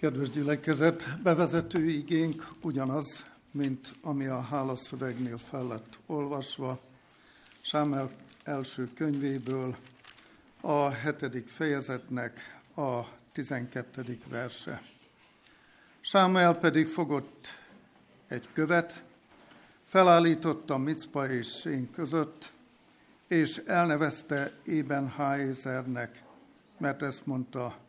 Kedves gyülekezet, bevezető igénk ugyanaz, mint ami a hálaszövegnél fel lett olvasva. Sámel első könyvéből a hetedik fejezetnek a tizenkettedik verse. Sámuel pedig fogott egy követ, felállította Micpa és Sén között, és elnevezte Ében Háézernek, mert ezt mondta,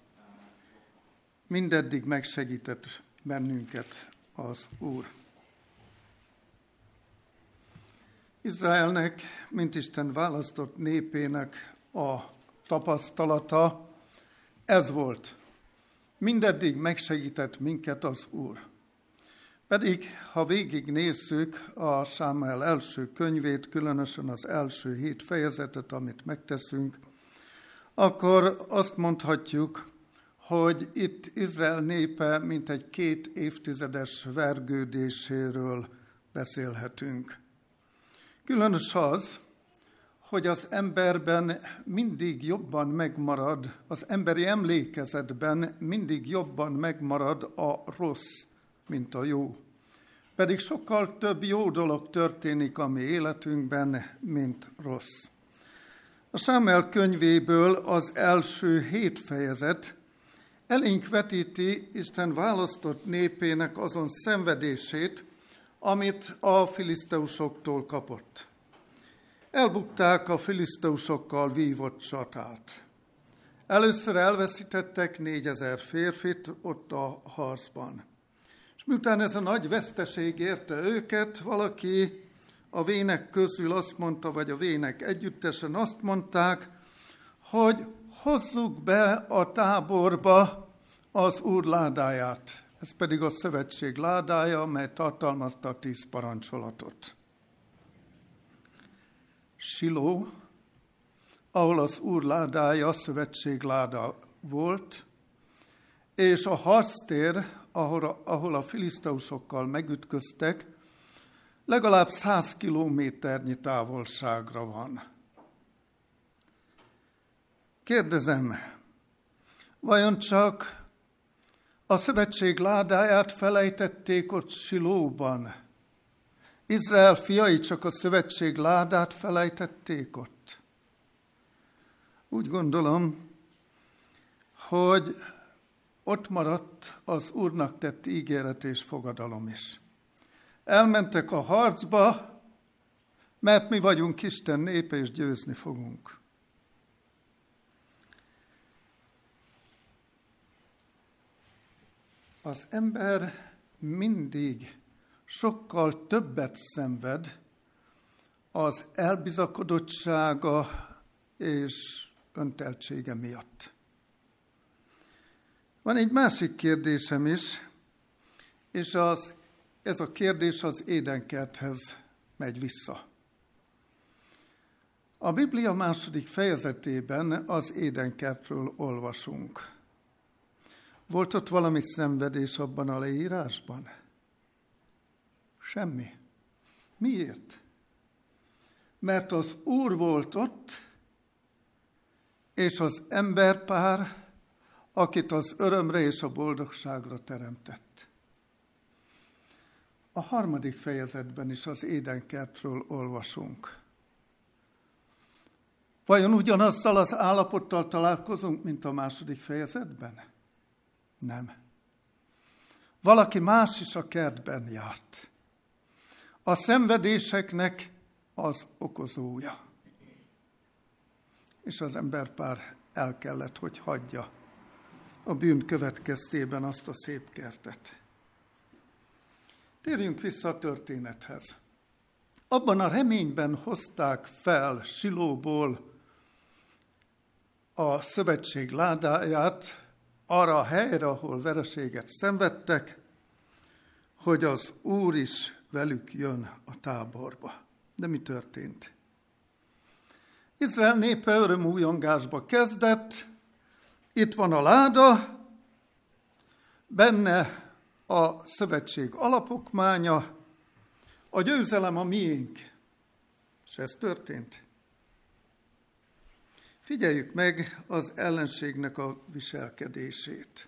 mindeddig megsegített bennünket az Úr. Izraelnek, mint Isten választott népének a tapasztalata, ez volt. Mindeddig megsegített minket az Úr. Pedig, ha végignézzük a Sámuel első könyvét, különösen az első hét fejezetet, amit megteszünk, akkor azt mondhatjuk, hogy itt Izrael népe mint egy két évtizedes vergődéséről beszélhetünk. Különös az, hogy az emberben mindig jobban megmarad, az emberi emlékezetben mindig jobban megmarad a rossz, mint a jó. Pedig sokkal több jó dolog történik a mi életünkben, mint rossz. A Sámel könyvéből az első hét fejezet elénk vetíti Isten választott népének azon szenvedését, amit a filiszteusoktól kapott. Elbukták a filiszteusokkal vívott csatát. Először elveszítettek négyezer férfit ott a harcban. És miután ez a nagy veszteség érte őket, valaki a vének közül azt mondta, vagy a vének együttesen azt mondták, hogy hozzuk be a táborba az Úr ládáját. Ez pedig a szövetség ládája, mely tartalmazta a tíz parancsolatot. Siló, ahol az Úr ládája, a szövetség láda volt, és a harctér, ahol a, ahol a filiszteusokkal megütköztek, legalább száz kilométernyi távolságra van. Kérdezem, vajon csak a szövetség ládáját felejtették ott Silóban? Izrael fiai csak a szövetség ládát felejtették ott? Úgy gondolom, hogy ott maradt az Úrnak tett ígéret és fogadalom is. Elmentek a harcba, mert mi vagyunk Isten népe, és győzni fogunk. Az ember mindig sokkal többet szenved az elbizakodottsága és önteltsége miatt. Van egy másik kérdésem is, és az, ez a kérdés az édenkerthez megy vissza. A Biblia második fejezetében az édenkertről olvasunk. Volt ott valami szenvedés abban a leírásban? Semmi. Miért? Mert az Úr volt ott, és az emberpár, akit az örömre és a boldogságra teremtett. A harmadik fejezetben is az édenkertről olvasunk. Vajon ugyanazzal az állapottal találkozunk, mint a második fejezetben? Nem. Valaki más is a kertben járt. A szenvedéseknek az okozója. És az emberpár el kellett, hogy hagyja a bűn következtében azt a szép kertet. Térjünk vissza a történethez. Abban a reményben hozták fel Silóból a szövetség ládáját, arra a helyre, ahol vereséget szenvedtek, hogy az Úr is velük jön a táborba. De mi történt? Izrael népe örömújongásba kezdett, itt van a láda, benne a szövetség alapokmánya, a győzelem a miénk. És ez történt. Figyeljük meg az ellenségnek a viselkedését.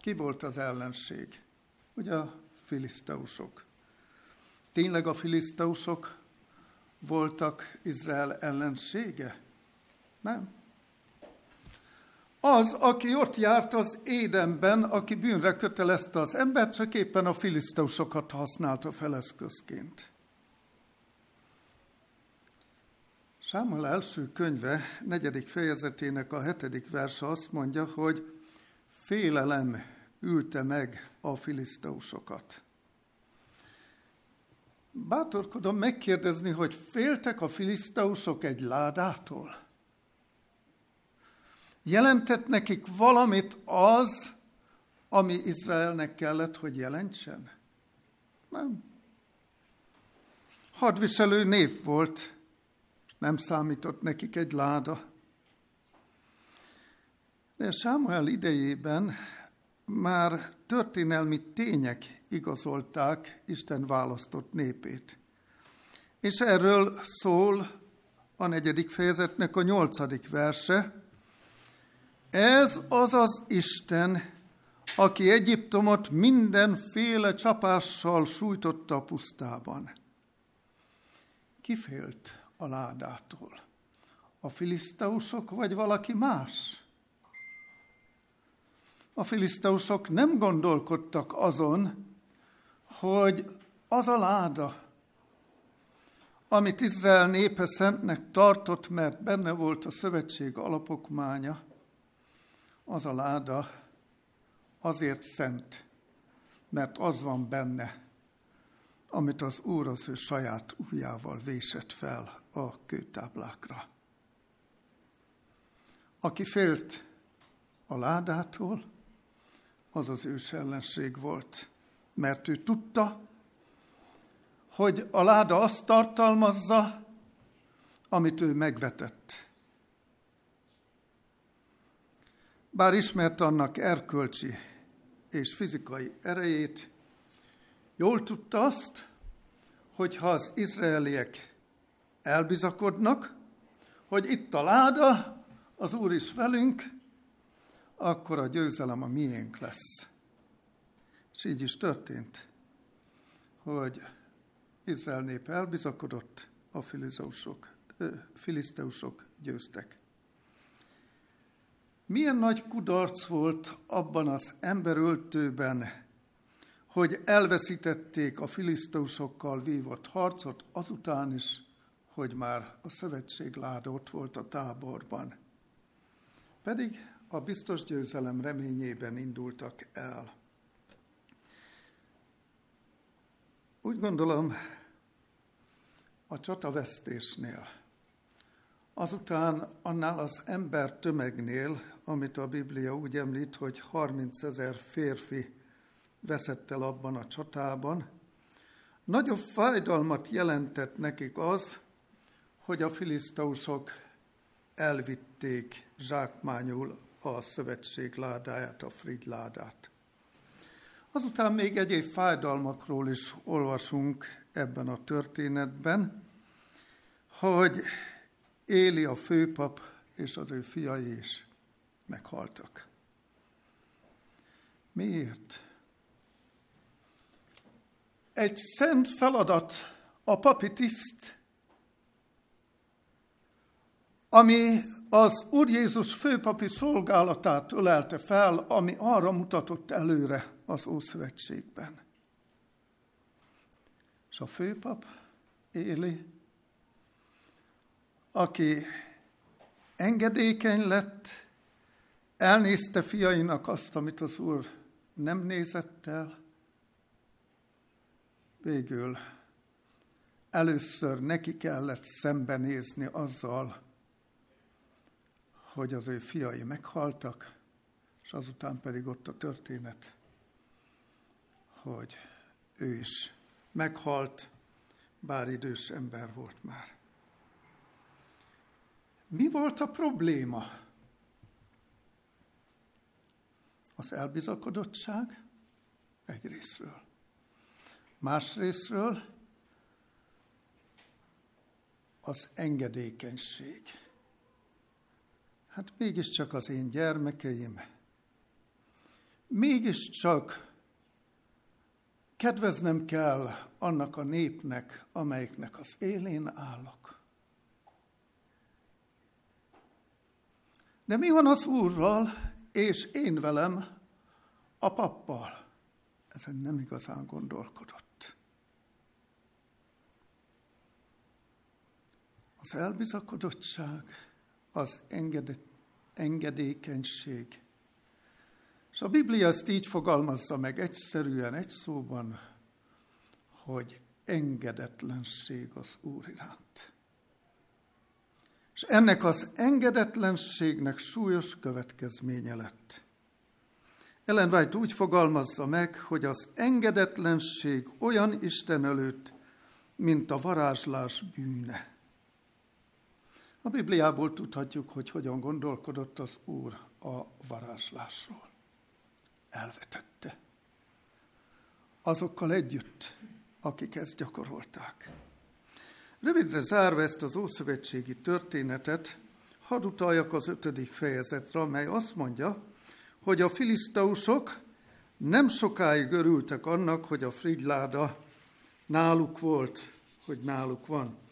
Ki volt az ellenség? Ugye a filiszteusok. Tényleg a filiszteusok voltak Izrael ellensége? Nem. Az, aki ott járt az édenben, aki bűnre kötelezte az embert, csak éppen a filiszteusokat használta feleszközként. Sámuel első könyve, negyedik fejezetének a hetedik verse azt mondja, hogy félelem ülte meg a filiszteusokat. Bátorkodom megkérdezni, hogy féltek a filiszteusok egy ládától? Jelentett nekik valamit az, ami Izraelnek kellett, hogy jelentsen? Nem. Hadviselő név volt, nem számított nekik egy láda. De Sámuel idejében már történelmi tények igazolták Isten választott népét. És erről szól a negyedik fejezetnek a nyolcadik verse. Ez az az Isten, aki Egyiptomot mindenféle csapással sújtotta a pusztában. Kifélt a ládától? A filiszteusok vagy valaki más? A filiszteusok nem gondolkodtak azon, hogy az a láda, amit Izrael népe szentnek tartott, mert benne volt a szövetség alapokmánya, az a láda azért szent, mert az van benne, amit az Úr az ő saját ujjával vésett fel a kőtáblákra. Aki félt a ládától, az az ős ellenség volt, mert ő tudta, hogy a láda azt tartalmazza, amit ő megvetett. Bár ismert annak erkölcsi és fizikai erejét, jól tudta azt, hogy ha az izraeliek elbizakodnak, hogy itt a láda, az Úr is velünk, akkor a győzelem a miénk lesz. És így is történt, hogy Izrael nép elbizakodott, a filiszteusok győztek. Milyen nagy kudarc volt abban az emberöltőben, hogy elveszítették a filiszteusokkal vívott harcot, azután is, hogy már a szövetség láda ott volt a táborban. Pedig a biztos győzelem reményében indultak el. Úgy gondolom, a csatavesztésnél, azután annál az ember tömegnél, amit a Biblia úgy említ, hogy 30 ezer férfi veszett el abban a csatában, nagyobb fájdalmat jelentett nekik az, hogy a filiszteusok elvitték zsákmányul a szövetség ládáját, a Frid ládát. Azután még egyéb fájdalmakról is olvasunk ebben a történetben, hogy Éli a főpap és az ő fiai is meghaltak. Miért? Egy szent feladat a papi tiszt, ami az Úr Jézus főpapi szolgálatát ölelte fel, ami arra mutatott előre az Ószövetségben. És a főpap Éli, aki engedékeny lett, elnézte fiainak azt, amit az Úr nem nézett el, végül először neki kellett szembenézni azzal, hogy az ő fiai meghaltak, és azután pedig ott a történet, hogy ő is meghalt, bár idős ember volt már. Mi volt a probléma? Az elbizakodottság egy részről. Más részről az engedékenység. Hát mégiscsak az én gyermekeim, mégiscsak kedveznem kell annak a népnek, amelyiknek az élén állok. De mi van az Úrral, és én velem, a pappal? Ezen nem igazán gondolkodott. Az elbizakodottság, az engedékenység, és a Biblia ezt így fogalmazza meg egyszerűen, egy szóban, hogy engedetlenség az Úr iránt. És ennek az engedetlenségnek súlyos következménye lett. Ellen White úgy fogalmazza meg, hogy az engedetlenség olyan Isten előtt, mint a varázslás bűne. A Bibliából tudhatjuk, hogy hogyan gondolkodott az Úr a varázslásról elvetette. Azokkal együtt, akik ezt gyakorolták. Rövidre zárva ezt az ószövetségi történetet, hadd utaljak az ötödik fejezetre, amely azt mondja, hogy a filiszteusok nem sokáig örültek annak, hogy a frigyláda náluk volt, hogy náluk van.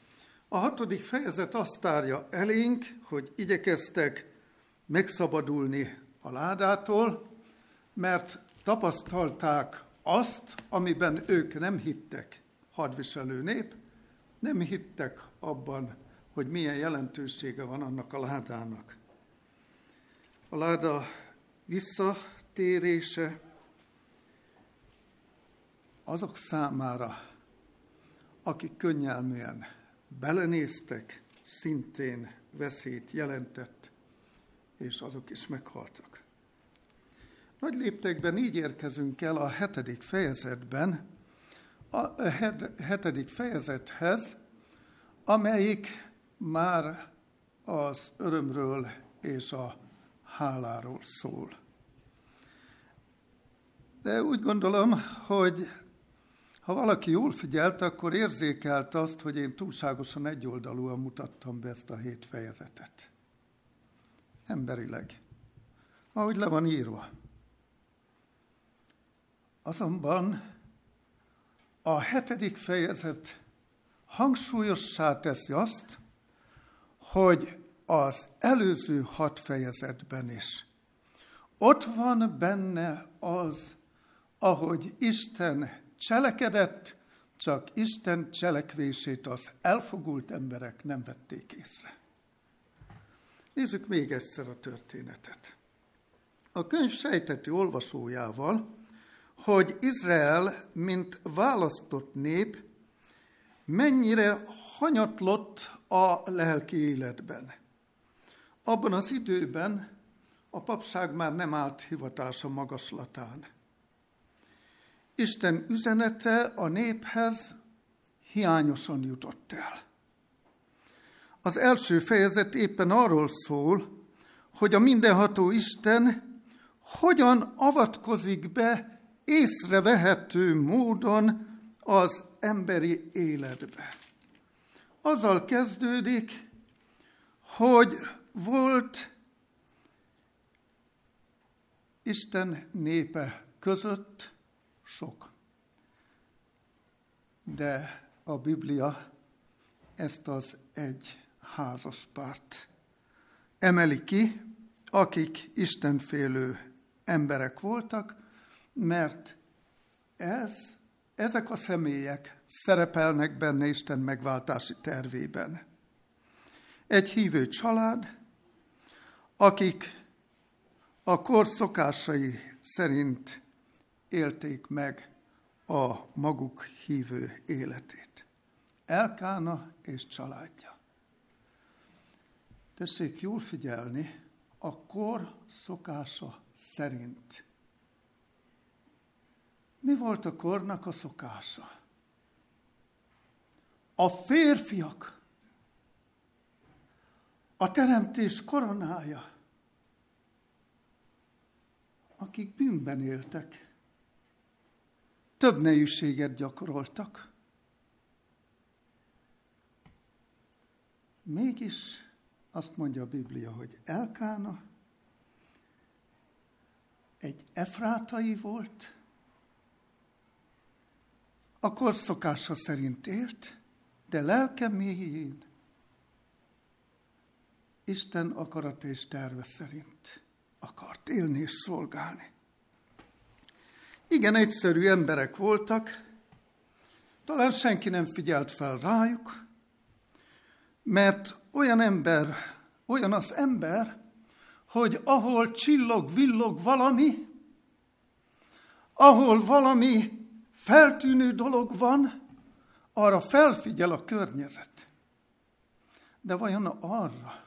A hatodik fejezet azt árja elénk, hogy igyekeztek megszabadulni a ládától, mert tapasztalták azt, amiben ők nem hittek, hadviselő nép, nem hittek abban, hogy milyen jelentősége van annak a ládának. A láda visszatérése azok számára, akik könnyelműen belenéztek, szintén veszélyt jelentett, és azok is meghaltak. Nagy léptekben így érkezünk el a hetedik fejezetben, a hetedik fejezethez, amelyik már az örömről és a háláról szól. De úgy gondolom, hogy ha valaki jól figyelt, akkor érzékelt azt, hogy én túlságosan egyoldalúan mutattam be ezt a hét fejezetet. Emberileg. Ahogy le van írva. Azonban a hetedik fejezet hangsúlyossá teszi azt, hogy az előző hat fejezetben is ott van benne az, ahogy Isten cselekedett, csak Isten cselekvését az elfogult emberek nem vették észre. Nézzük még egyszer a történetet. A könyv sejteti olvasójával hogy Izrael, mint választott nép, mennyire hanyatlott a lelki életben. Abban az időben a papság már nem állt hivatása magaslatán. Isten üzenete a néphez hiányosan jutott el. Az első fejezet éppen arról szól, hogy a mindenható Isten hogyan avatkozik be észrevehető módon az emberi életbe. Azzal kezdődik, hogy volt Isten népe között sok. De a Biblia ezt az egy házaspárt emeli ki, akik istenfélő emberek voltak, mert ez, ezek a személyek szerepelnek benne Isten megváltási tervében. Egy hívő család, akik a kor szokásai szerint élték meg a maguk hívő életét. Elkána és családja. Tessék jól figyelni, a kor szokása szerint mi volt a kornak a szokása? A férfiak, a teremtés koronája, akik bűnben éltek, több nejűséget gyakoroltak. Mégis azt mondja a Biblia, hogy Elkána egy efrátai volt, a korszokása szerint élt, de lelke mélyén Isten akarat és terve szerint akart élni és szolgálni. Igen, egyszerű emberek voltak, talán senki nem figyelt fel rájuk, mert olyan ember, olyan az ember, hogy ahol csillog, villog valami, ahol valami feltűnő dolog van, arra felfigyel a környezet. De vajon arra,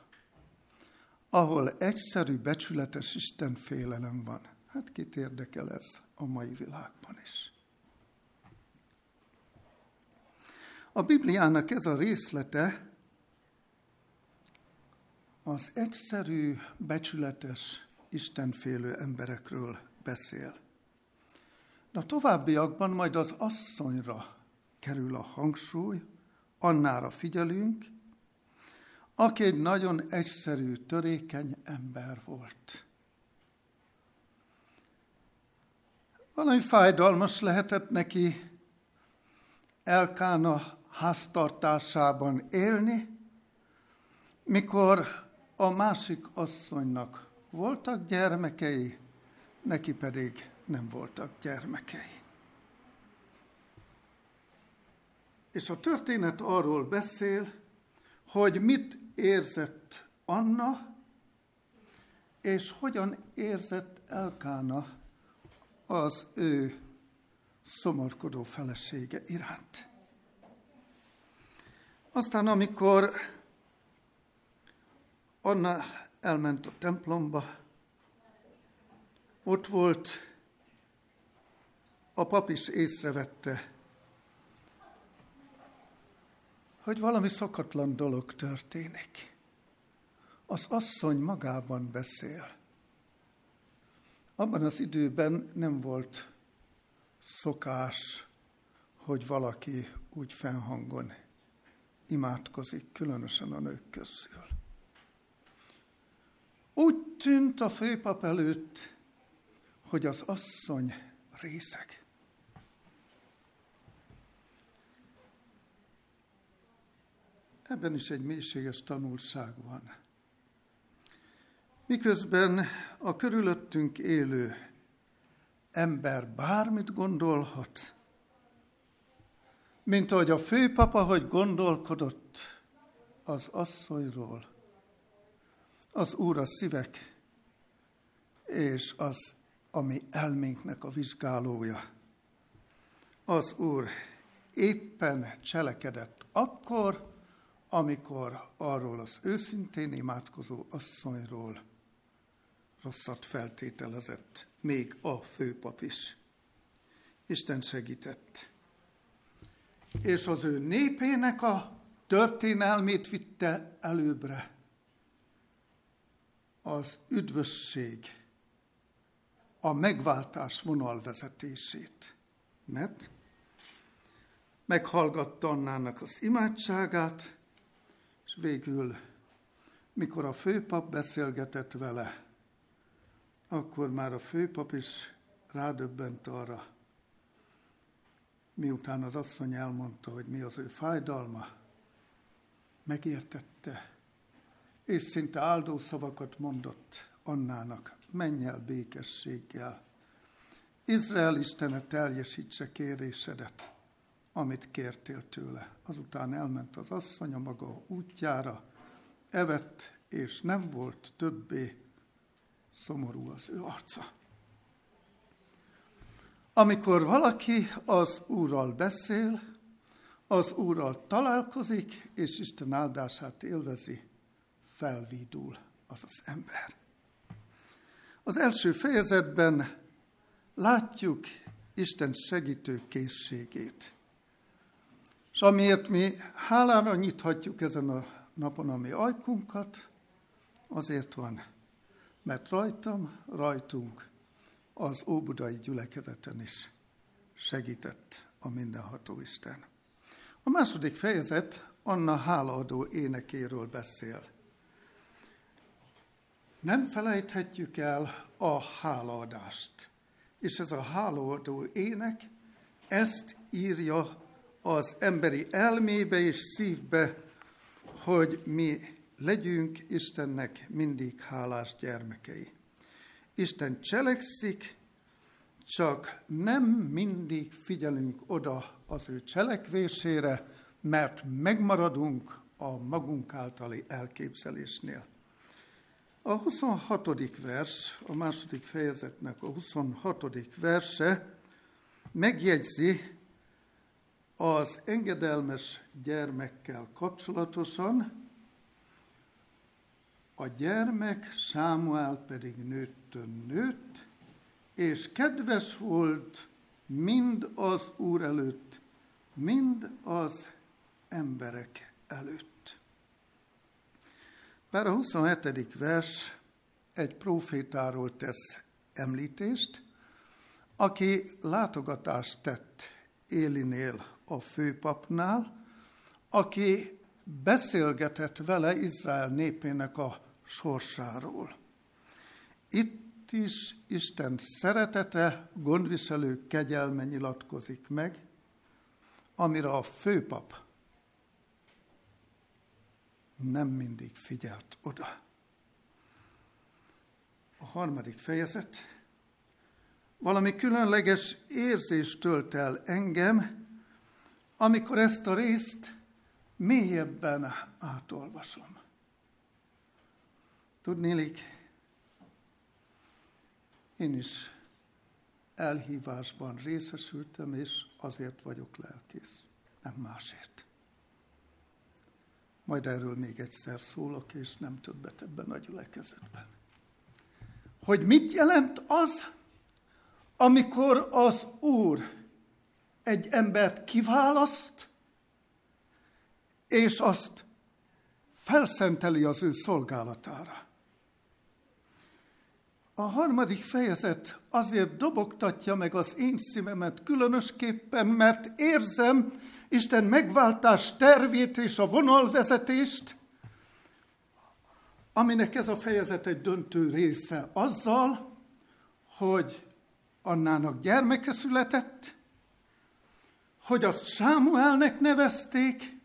ahol egyszerű, becsületes Isten félelem van, hát kit érdekel ez a mai világban is? A Bibliának ez a részlete az egyszerű, becsületes, istenfélő emberekről beszél. De a továbbiakban majd az asszonyra kerül a hangsúly, annára figyelünk, aki egy nagyon egyszerű, törékeny ember volt. Valami fájdalmas lehetett neki Elkána háztartásában élni, mikor a másik asszonynak voltak gyermekei, neki pedig nem voltak gyermekei. És a történet arról beszél, hogy mit érzett Anna, és hogyan érzett Elkána az ő szomorkodó felesége iránt. Aztán, amikor Anna elment a templomba, ott volt, a pap is észrevette, hogy valami szokatlan dolog történik. Az asszony magában beszél. Abban az időben nem volt szokás, hogy valaki úgy fennhangon imádkozik, különösen a nők közül. Úgy tűnt a főpap előtt, hogy az asszony részeg. Ebben is egy mélységes tanulság van. Miközben a körülöttünk élő ember bármit gondolhat, mint ahogy a főpapa, hogy gondolkodott az asszonyról, az Úr a szívek, és az, ami elménknek a vizsgálója. Az Úr éppen cselekedett akkor, amikor arról az őszintén imádkozó asszonyról rosszat feltételezett, még a főpap is. Isten segített. És az ő népének a történelmét vitte előbbre. Az üdvösség, a megváltás vonalvezetését. Mert meghallgatta Annának az imádságát, és végül, mikor a főpap beszélgetett vele, akkor már a főpap is rádöbbent arra, miután az asszony elmondta, hogy mi az ő fájdalma, megértette, és szinte áldó szavakat mondott Annának, menj el békességgel. Izrael Istene teljesítse kérésedet, amit kértél tőle. Azután elment az asszony a maga útjára, evett, és nem volt többé szomorú az ő arca. Amikor valaki az Úrral beszél, az Úrral találkozik, és Isten áldását élvezi, felvidul az az ember. Az első fejezetben látjuk Isten segítő készségét. És amiért mi hálára nyithatjuk ezen a napon a mi ajkunkat, azért van, mert rajtam, rajtunk az óbudai gyülekezeten is segített a mindenható Isten. A második fejezet Anna hálaadó énekéről beszél. Nem felejthetjük el a hálaadást. És ez a hálaadó ének ezt írja az emberi elmébe és szívbe, hogy mi legyünk Istennek mindig hálás gyermekei. Isten cselekszik, csak nem mindig figyelünk oda az ő cselekvésére, mert megmaradunk a magunk általi elképzelésnél. A 26. vers, a második fejezetnek a 26. verse megjegyzi az engedelmes gyermekkel kapcsolatosan, a gyermek Sámuel pedig nőttön nőtt, és kedves volt mind az Úr előtt, mind az emberek előtt. Bár a 27. vers egy profétáról tesz említést, aki látogatást tett Élinél a főpapnál, aki beszélgetett vele Izrael népének a sorsáról. Itt is Isten szeretete, gondviselő kegyelme nyilatkozik meg, amire a főpap nem mindig figyelt oda. A harmadik fejezet. Valami különleges érzés tölt el engem, amikor ezt a részt mélyebben átolvasom. Tudnélik, én is elhívásban részesültem, és azért vagyok lelkész, nem másért. Majd erről még egyszer szólok, és nem többet ebben a gyülekezetben. Hogy mit jelent az, amikor az Úr egy embert kiválaszt, és azt felszenteli az ő szolgálatára. A harmadik fejezet azért dobogtatja meg az én szívemet különösképpen, mert érzem Isten megváltás tervét és a vonalvezetést, aminek ez a fejezet egy döntő része azzal, hogy Annának gyermeke született, hogy azt Sámuelnek nevezték,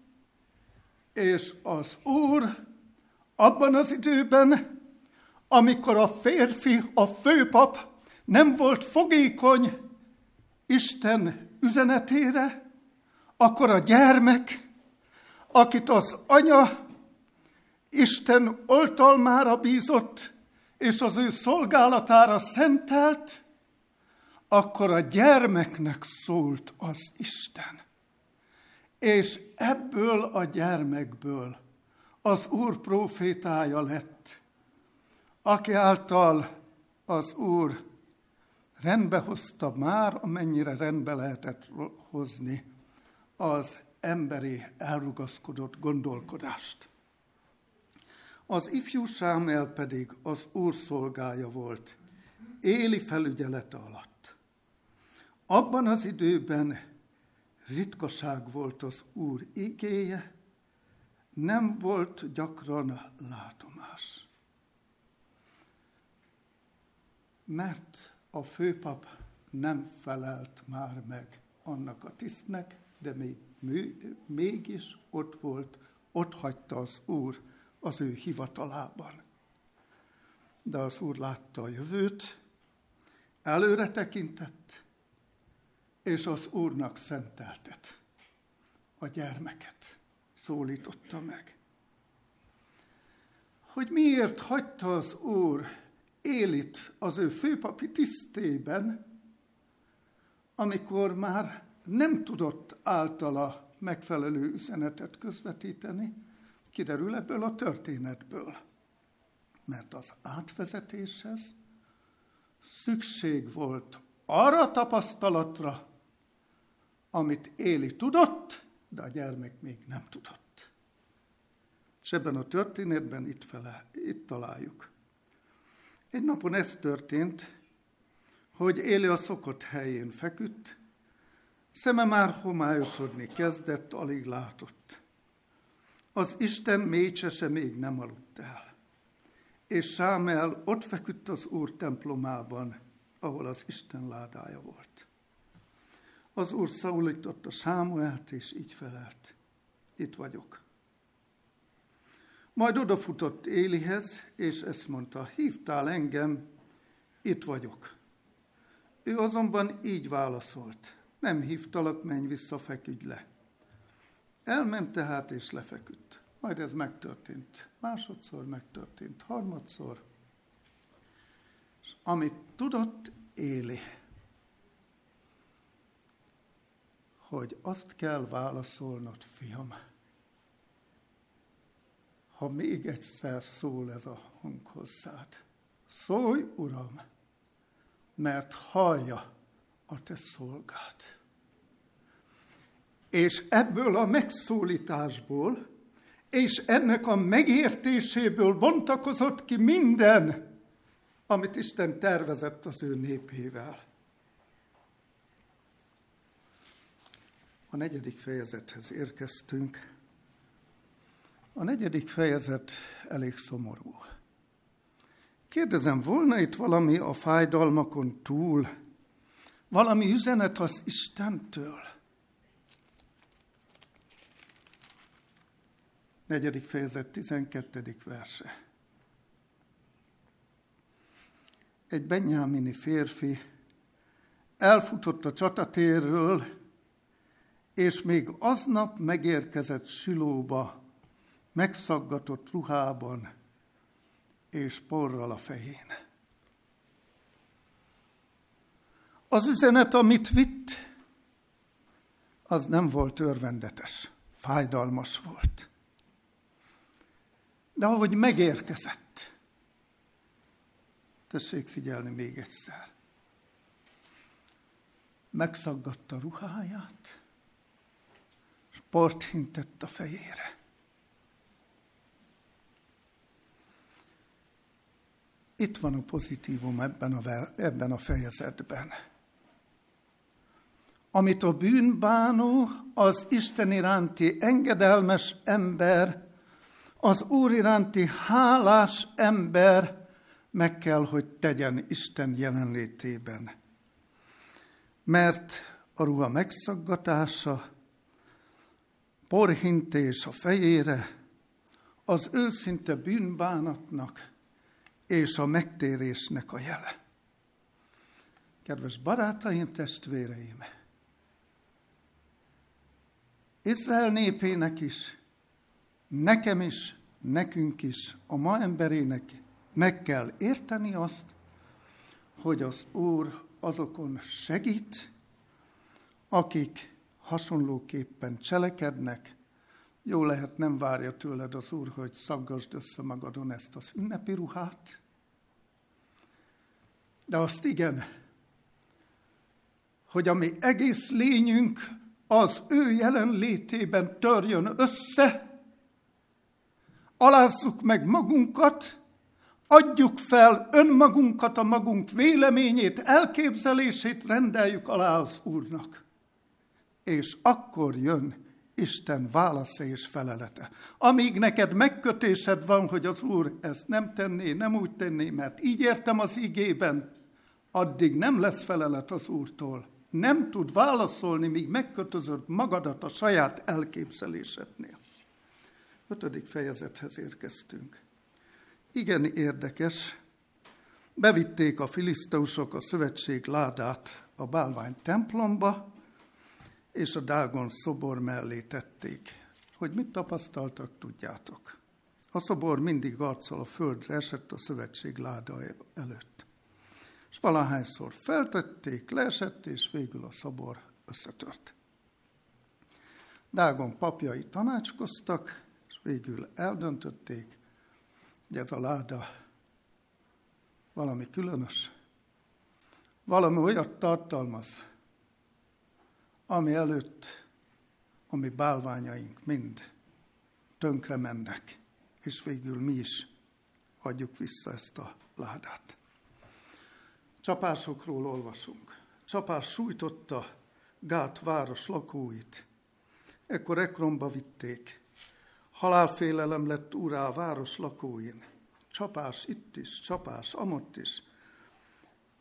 és az Úr abban az időben amikor a férfi, a főpap nem volt fogékony Isten üzenetére, akkor a gyermek, akit az anya Isten oltalmára bízott, és az ő szolgálatára szentelt, akkor a gyermeknek szólt az Isten. És ebből a gyermekből az Úr profétája lett aki által az Úr rendbe hozta már, amennyire rendbe lehetett hozni az emberi elrugaszkodott gondolkodást. Az ifjú Sámuel pedig az Úr szolgája volt, éli felügyelete alatt. Abban az időben ritkaság volt az Úr igéje, nem volt gyakran látomás. Mert a főpap nem felelt már meg annak a tisztnek, de még mégis ott volt, ott hagyta az Úr az ő hivatalában. De az Úr látta a jövőt, előre tekintett, és az Úrnak szenteltet. A gyermeket szólította meg. Hogy miért hagyta az Úr Élit az ő főpapi tisztében, amikor már nem tudott általa megfelelő üzenetet közvetíteni, kiderül ebből a történetből. Mert az átvezetéshez szükség volt arra tapasztalatra, amit Éli tudott, de a gyermek még nem tudott. És ebben a történetben itt, fele, itt találjuk. Egy napon ez történt, hogy Éli a szokott helyén feküdt, szeme már homályosodni kezdett, alig látott. Az Isten mécsese még nem aludt el. és Sámel ott feküdt az Úr templomában, ahol az Isten ládája volt. Az Úr szólította Sámuelt, és így felelt. Itt vagyok. Majd odafutott Élihez, és ezt mondta, hívtál engem, itt vagyok. Ő azonban így válaszolt, nem hívtalak, menj vissza, feküdj le. Elment tehát, és lefeküdt. Majd ez megtörtént. Másodszor megtörtént, harmadszor. És amit tudott Éli, hogy azt kell válaszolnod, fiam, ha még egyszer szól ez a hang hozzád. Szólj, Uram, mert hallja a te szolgád. És ebből a megszólításból, és ennek a megértéséből bontakozott ki minden, amit Isten tervezett az ő népével. A negyedik fejezethez érkeztünk. A negyedik fejezet elég szomorú. Kérdezem, volna itt valami a fájdalmakon túl, valami üzenet az Istentől? Negyedik fejezet, tizenkettedik verse. Egy benyámini férfi elfutott a csatatérről, és még aznap megérkezett Silóba, megszaggatott ruhában és porral a fején. Az üzenet, amit vitt, az nem volt örvendetes, fájdalmas volt. De ahogy megérkezett, tessék figyelni még egyszer, megszaggatta ruháját, és hintett a fejére. Itt van a pozitívum ebben a, ebben a fejezetben. Amit a bűnbánó, az Isten iránti engedelmes ember, az Úr iránti hálás ember meg kell, hogy tegyen Isten jelenlétében. Mert a ruha megszaggatása, porhintés a fejére, az őszinte bűnbánatnak és a megtérésnek a jele. Kedves barátaim, testvéreim! Izrael népének is, nekem is, nekünk is, a ma emberének meg kell érteni azt, hogy az Úr azokon segít, akik hasonlóképpen cselekednek, jó lehet, nem várja tőled az Úr, hogy szaggasd össze magadon ezt az ünnepi ruhát, de azt igen, hogy a mi egész lényünk az ő jelenlétében törjön össze, alázzuk meg magunkat, adjuk fel önmagunkat, a magunk véleményét, elképzelését rendeljük alá az Úrnak. És akkor jön Isten válasza és felelete. Amíg neked megkötésed van, hogy az Úr ezt nem tenné, nem úgy tenné, mert így értem az igében, addig nem lesz felelet az Úrtól. Nem tud válaszolni, míg megkötözöd magadat a saját elképzelésednél. Ötödik fejezethez érkeztünk. Igen érdekes, bevitték a filiszteusok a szövetség ládát a bálvány templomba, és a Dágon szobor mellé tették. Hogy mit tapasztaltak, tudjátok. A szobor mindig arccal a földre esett a szövetség láda előtt. És valahányszor feltették, leesett, és végül a szobor összetört. Dágon papjai tanácskoztak, és végül eldöntötték, hogy ez a láda valami különös, valami olyat tartalmaz, ami előtt a mi bálványaink mind tönkre mennek, és végül mi is adjuk vissza ezt a ládát. Csapásokról olvasunk. Csapás sújtotta Gát város lakóit. Ekkor Ekronba vitték. Halálfélelem lett úrá a város lakóin. Csapás itt is, csapás amott is.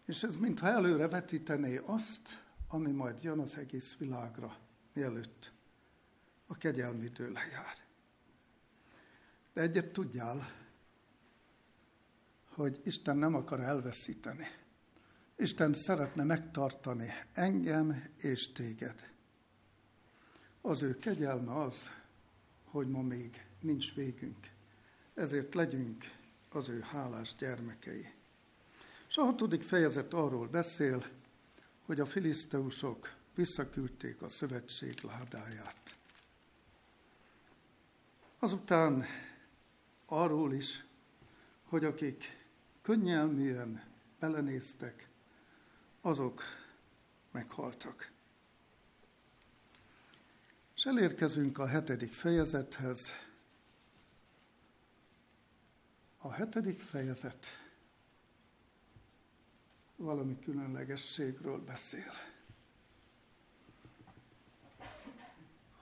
És ez mintha előre vetítené azt, ami majd jön az egész világra, mielőtt a kegyelmi idő lejár. De egyet tudjál, hogy Isten nem akar elveszíteni. Isten szeretne megtartani engem és téged. Az ő kegyelme az, hogy ma még nincs végünk. Ezért legyünk az ő hálás gyermekei. És a hatodik fejezet arról beszél, hogy a filiszteusok visszaküldték a szövetség ládáját. Azután arról is, hogy akik könnyelműen belenéztek, azok meghaltak. És elérkezünk a hetedik fejezethez. A hetedik fejezet valami különlegességről beszél.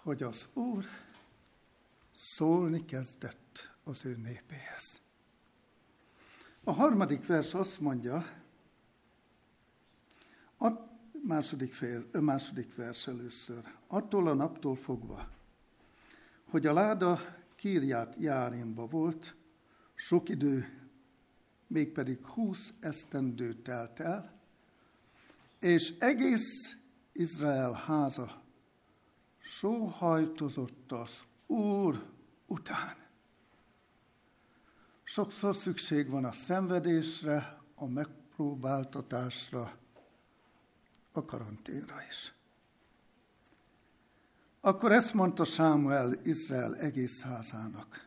Hogy az Úr szólni kezdett az ő népéhez. A harmadik vers azt mondja, a második, fél, második vers először, attól a naptól fogva, hogy a láda Kírját Járénba volt, sok idő, mégpedig húsz esztendő telt el, és egész Izrael háza sóhajtozott az Úr után. Sokszor szükség van a szenvedésre, a megpróbáltatásra, a karanténra is. Akkor ezt mondta Sámuel Izrael egész házának.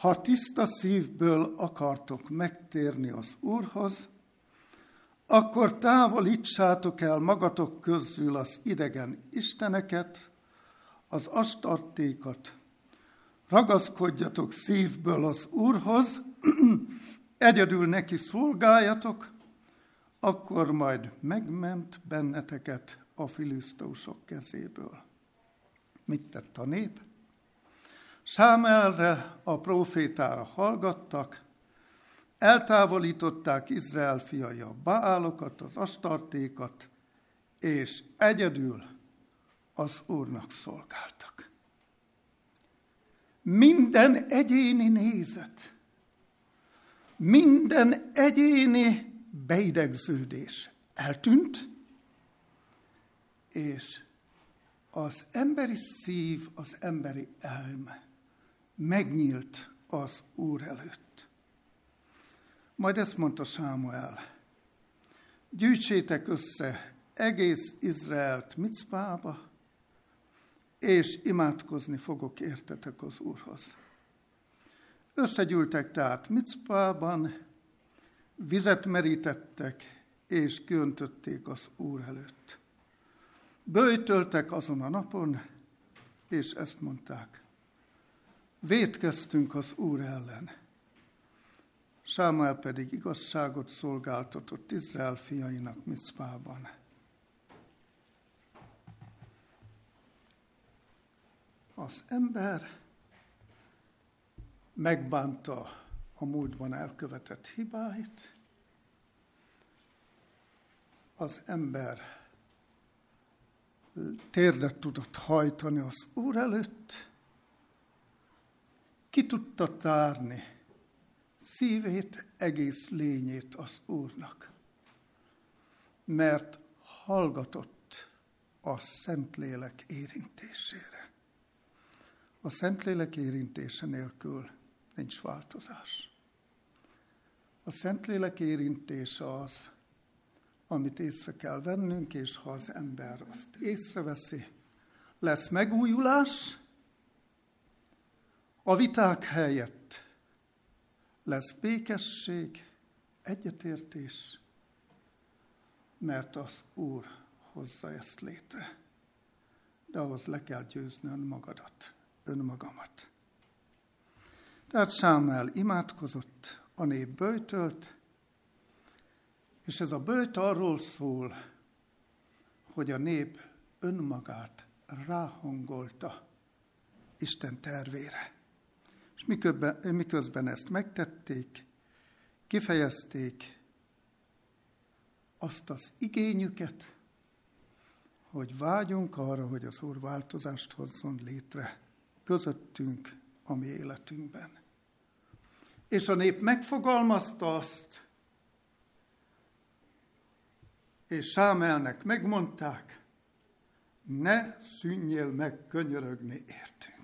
Ha tiszta szívből akartok megtérni az Úrhoz, akkor távolítsátok el magatok közül az idegen isteneket, az astartékat, ragaszkodjatok szívből az Úrhoz, egyedül neki szolgáljatok, akkor majd megment benneteket a filiszteusok kezéből. Mit tett a nép? Sámelre, a profétára hallgattak, eltávolították Izrael fiai a Baálokat, az Astartékat, és egyedül az Úrnak szolgáltak. Minden egyéni nézet, minden egyéni beidegződés eltűnt, és az emberi szív, az emberi elme megnyílt az Úr előtt. Majd ezt mondta Sámuel, gyűjtsétek össze egész Izraelt Micpába, és imádkozni fogok értetek az Úrhoz. Összegyűltek tehát Micpában, vizet merítettek, és köntötték az Úr előtt. Böjtöltek azon a napon, és ezt mondták. Vétkeztünk az Úr ellen. Sámuel pedig igazságot szolgáltatott Izrael fiainak Micpában. az ember megbánta a múltban elkövetett hibáit, az ember térdet tudott hajtani az Úr előtt, ki tudta tárni szívét, egész lényét az Úrnak, mert hallgatott a Szentlélek érintésére. A Szentlélek érintése nélkül nincs változás. A Szentlélek érintése az, amit észre kell vennünk, és ha az ember azt észreveszi, lesz megújulás, a viták helyett lesz békesség, egyetértés, mert az Úr hozza ezt létre. De ahhoz le kell győzni önmagadat önmagamat. Tehát Sámuel imádkozott, a nép böjtölt, és ez a böjt arról szól, hogy a nép önmagát ráhangolta Isten tervére. És miközben, miközben ezt megtették, kifejezték azt az igényüket, hogy vágyunk arra, hogy az Úr változást hozzon létre közöttünk, a mi életünkben. És a nép megfogalmazta azt, és Sámelnek megmondták, ne szűnjél meg könyörögni értünk.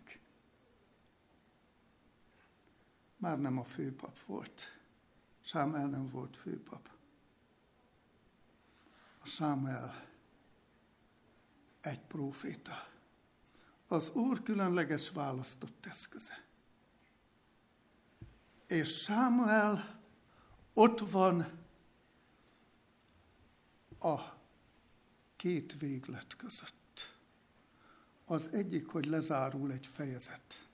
Már nem a főpap volt. Sámel nem volt főpap. A Sámel egy próféta. Az Úr különleges választott eszköze. És Sámuel ott van a két véglet között. Az egyik, hogy lezárul egy fejezet,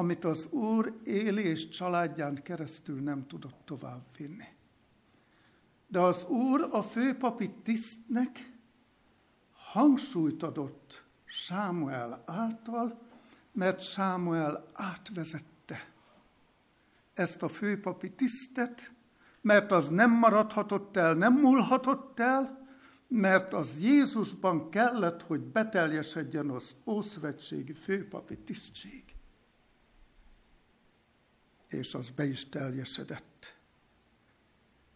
amit az Úr éli és családján keresztül nem tudott tovább vinni. De az Úr a főpapi tisztnek hangsúlyt adott Sámuel által, mert Sámuel átvezette ezt a főpapi tisztet, mert az nem maradhatott el, nem múlhatott el, mert az Jézusban kellett, hogy beteljesedjen az ószövetségi főpapi tisztség. És az be is teljesedett.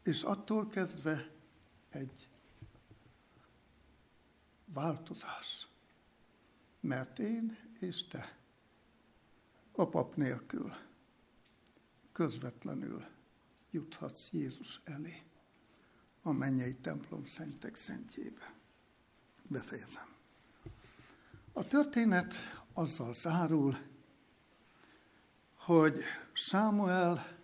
És attól kezdve egy változás. Mert én és te a pap nélkül közvetlenül juthatsz Jézus elé a mennyei templom szentek szentjébe. Befejezem. A történet azzal zárul, hogy Sámuel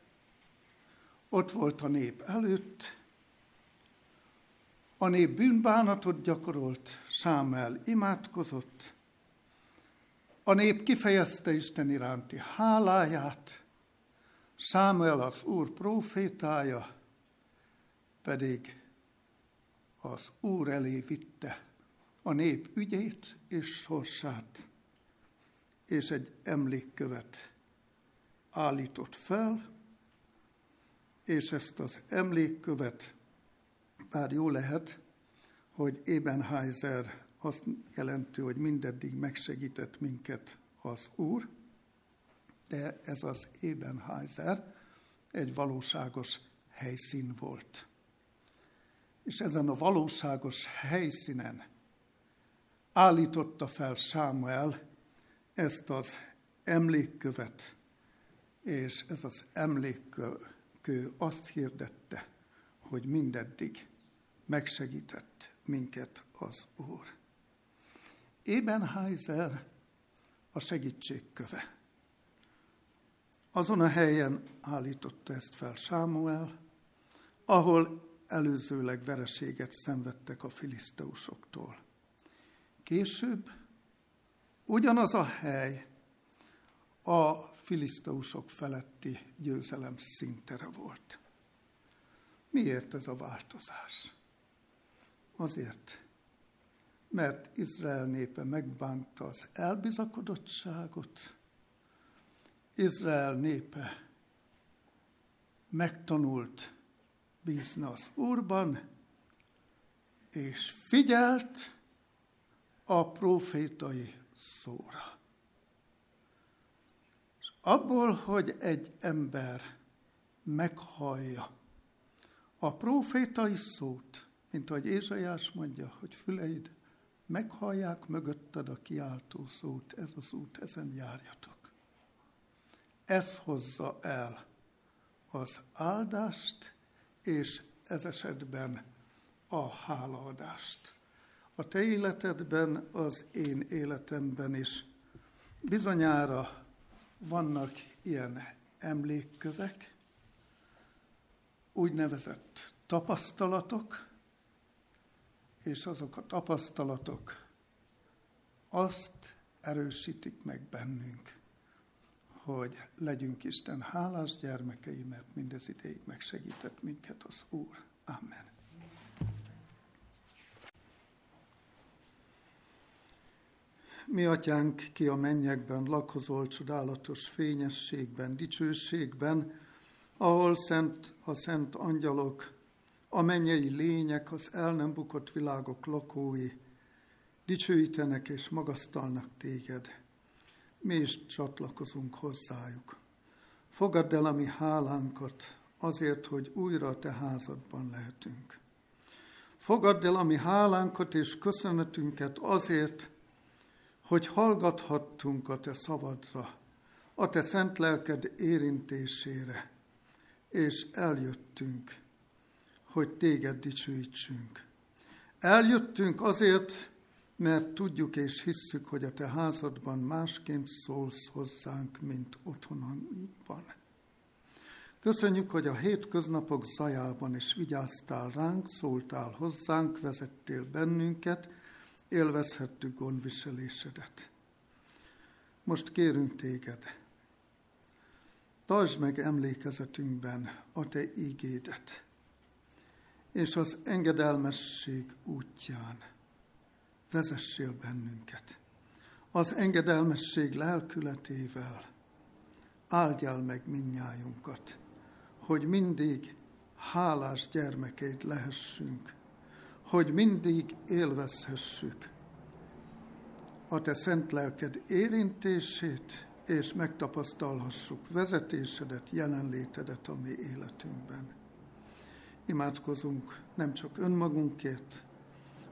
ott volt a nép előtt, a nép bűnbánatot gyakorolt, Sámuel imádkozott, a nép kifejezte Isten iránti háláját, Sámuel az Úr profétája pedig az Úr elé vitte a nép ügyét és sorsát, és egy emlékkövet állított fel, és ezt az emlékkövet, bár jó lehet, hogy Ebenheiser azt jelenti, hogy mindeddig megsegített minket az Úr, de ez az Ebenheiser egy valóságos helyszín volt. És ezen a valóságos helyszínen állította fel Sámuel ezt az emlékkövet, és ez az emlékkő azt hirdette, hogy mindeddig megsegített minket az Úr. Ebenheiser a segítségköve. Azon a helyen állította ezt fel Sámuel, ahol előzőleg vereséget szenvedtek a filiszteusoktól. Később ugyanaz a hely a filiszteusok feletti győzelem szintere volt. Miért ez a változás? Azért, mert Izrael népe megbánta az elbizakodottságot, Izrael népe megtanult bízni az Úrban, és figyelt a profétai szóra. Abból, hogy egy ember meghallja a profétai szót, mint ahogy Ézsajás mondja, hogy füleid meghallják mögötted a kiáltó szót, ez az út, ezen járjatok. Ez hozza el az áldást, és ez esetben a hálaadást. A te életedben, az én életemben is bizonyára vannak ilyen emlékkövek, úgynevezett tapasztalatok, és azok a tapasztalatok azt erősítik meg bennünk, hogy legyünk Isten hálás gyermekei, mert mindez ideig megsegített minket az Úr. Amen. Mi atyánk, ki a mennyekben lakozol csodálatos fényességben, dicsőségben, ahol szent a szent angyalok, a mennyei lények, az el nem bukott világok lakói, dicsőítenek és magasztalnak téged. Mi is csatlakozunk hozzájuk. Fogadd el a mi hálánkat azért, hogy újra a te házadban lehetünk. Fogadd el a mi hálánkat és köszönetünket azért, hogy hallgathattunk a te szavadra, a te szent lelked érintésére, és eljöttünk, hogy téged dicsőítsünk. Eljöttünk azért, mert tudjuk és hisszük, hogy a te házadban másként szólsz hozzánk, mint otthonunkban. Köszönjük, hogy a hétköznapok zajában is vigyáztál ránk, szóltál hozzánk, vezettél bennünket, élvezhettük gondviselésedet. Most kérünk téged, tartsd meg emlékezetünkben a te ígédet, és az engedelmesség útján vezessél bennünket. Az engedelmesség lelkületével áldjál meg minnyájunkat, hogy mindig hálás gyermekeit lehessünk, hogy mindig élvezhessük a te szent lelked érintését, és megtapasztalhassuk vezetésedet, jelenlétedet a mi életünkben. Imádkozunk nem csak önmagunkért,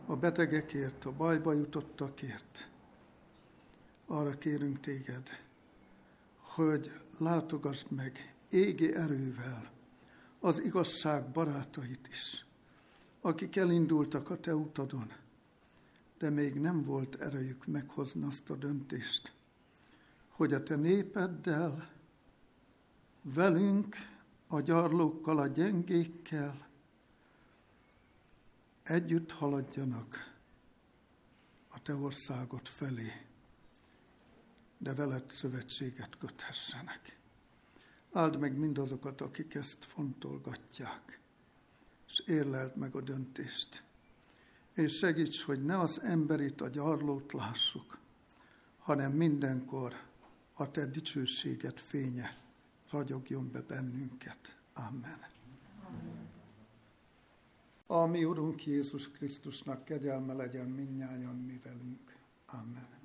a betegekért, a bajba jutottakért. Arra kérünk téged, hogy látogassd meg égi erővel az igazság barátait is, akik elindultak a te utadon, de még nem volt erejük meghozni azt a döntést, hogy a te népeddel, velünk, a gyarlókkal, a gyengékkel együtt haladjanak a te országot felé, de veled szövetséget köthessenek. Áld meg mindazokat, akik ezt fontolgatják, és érleld meg a döntést. És segíts, hogy ne az emberit, a gyarlót lássuk, hanem mindenkor a te dicsőséget fénye ragyogjon be bennünket. Amen. A mi Urunk Jézus Krisztusnak kegyelme legyen minnyáján mi velünk. Amen.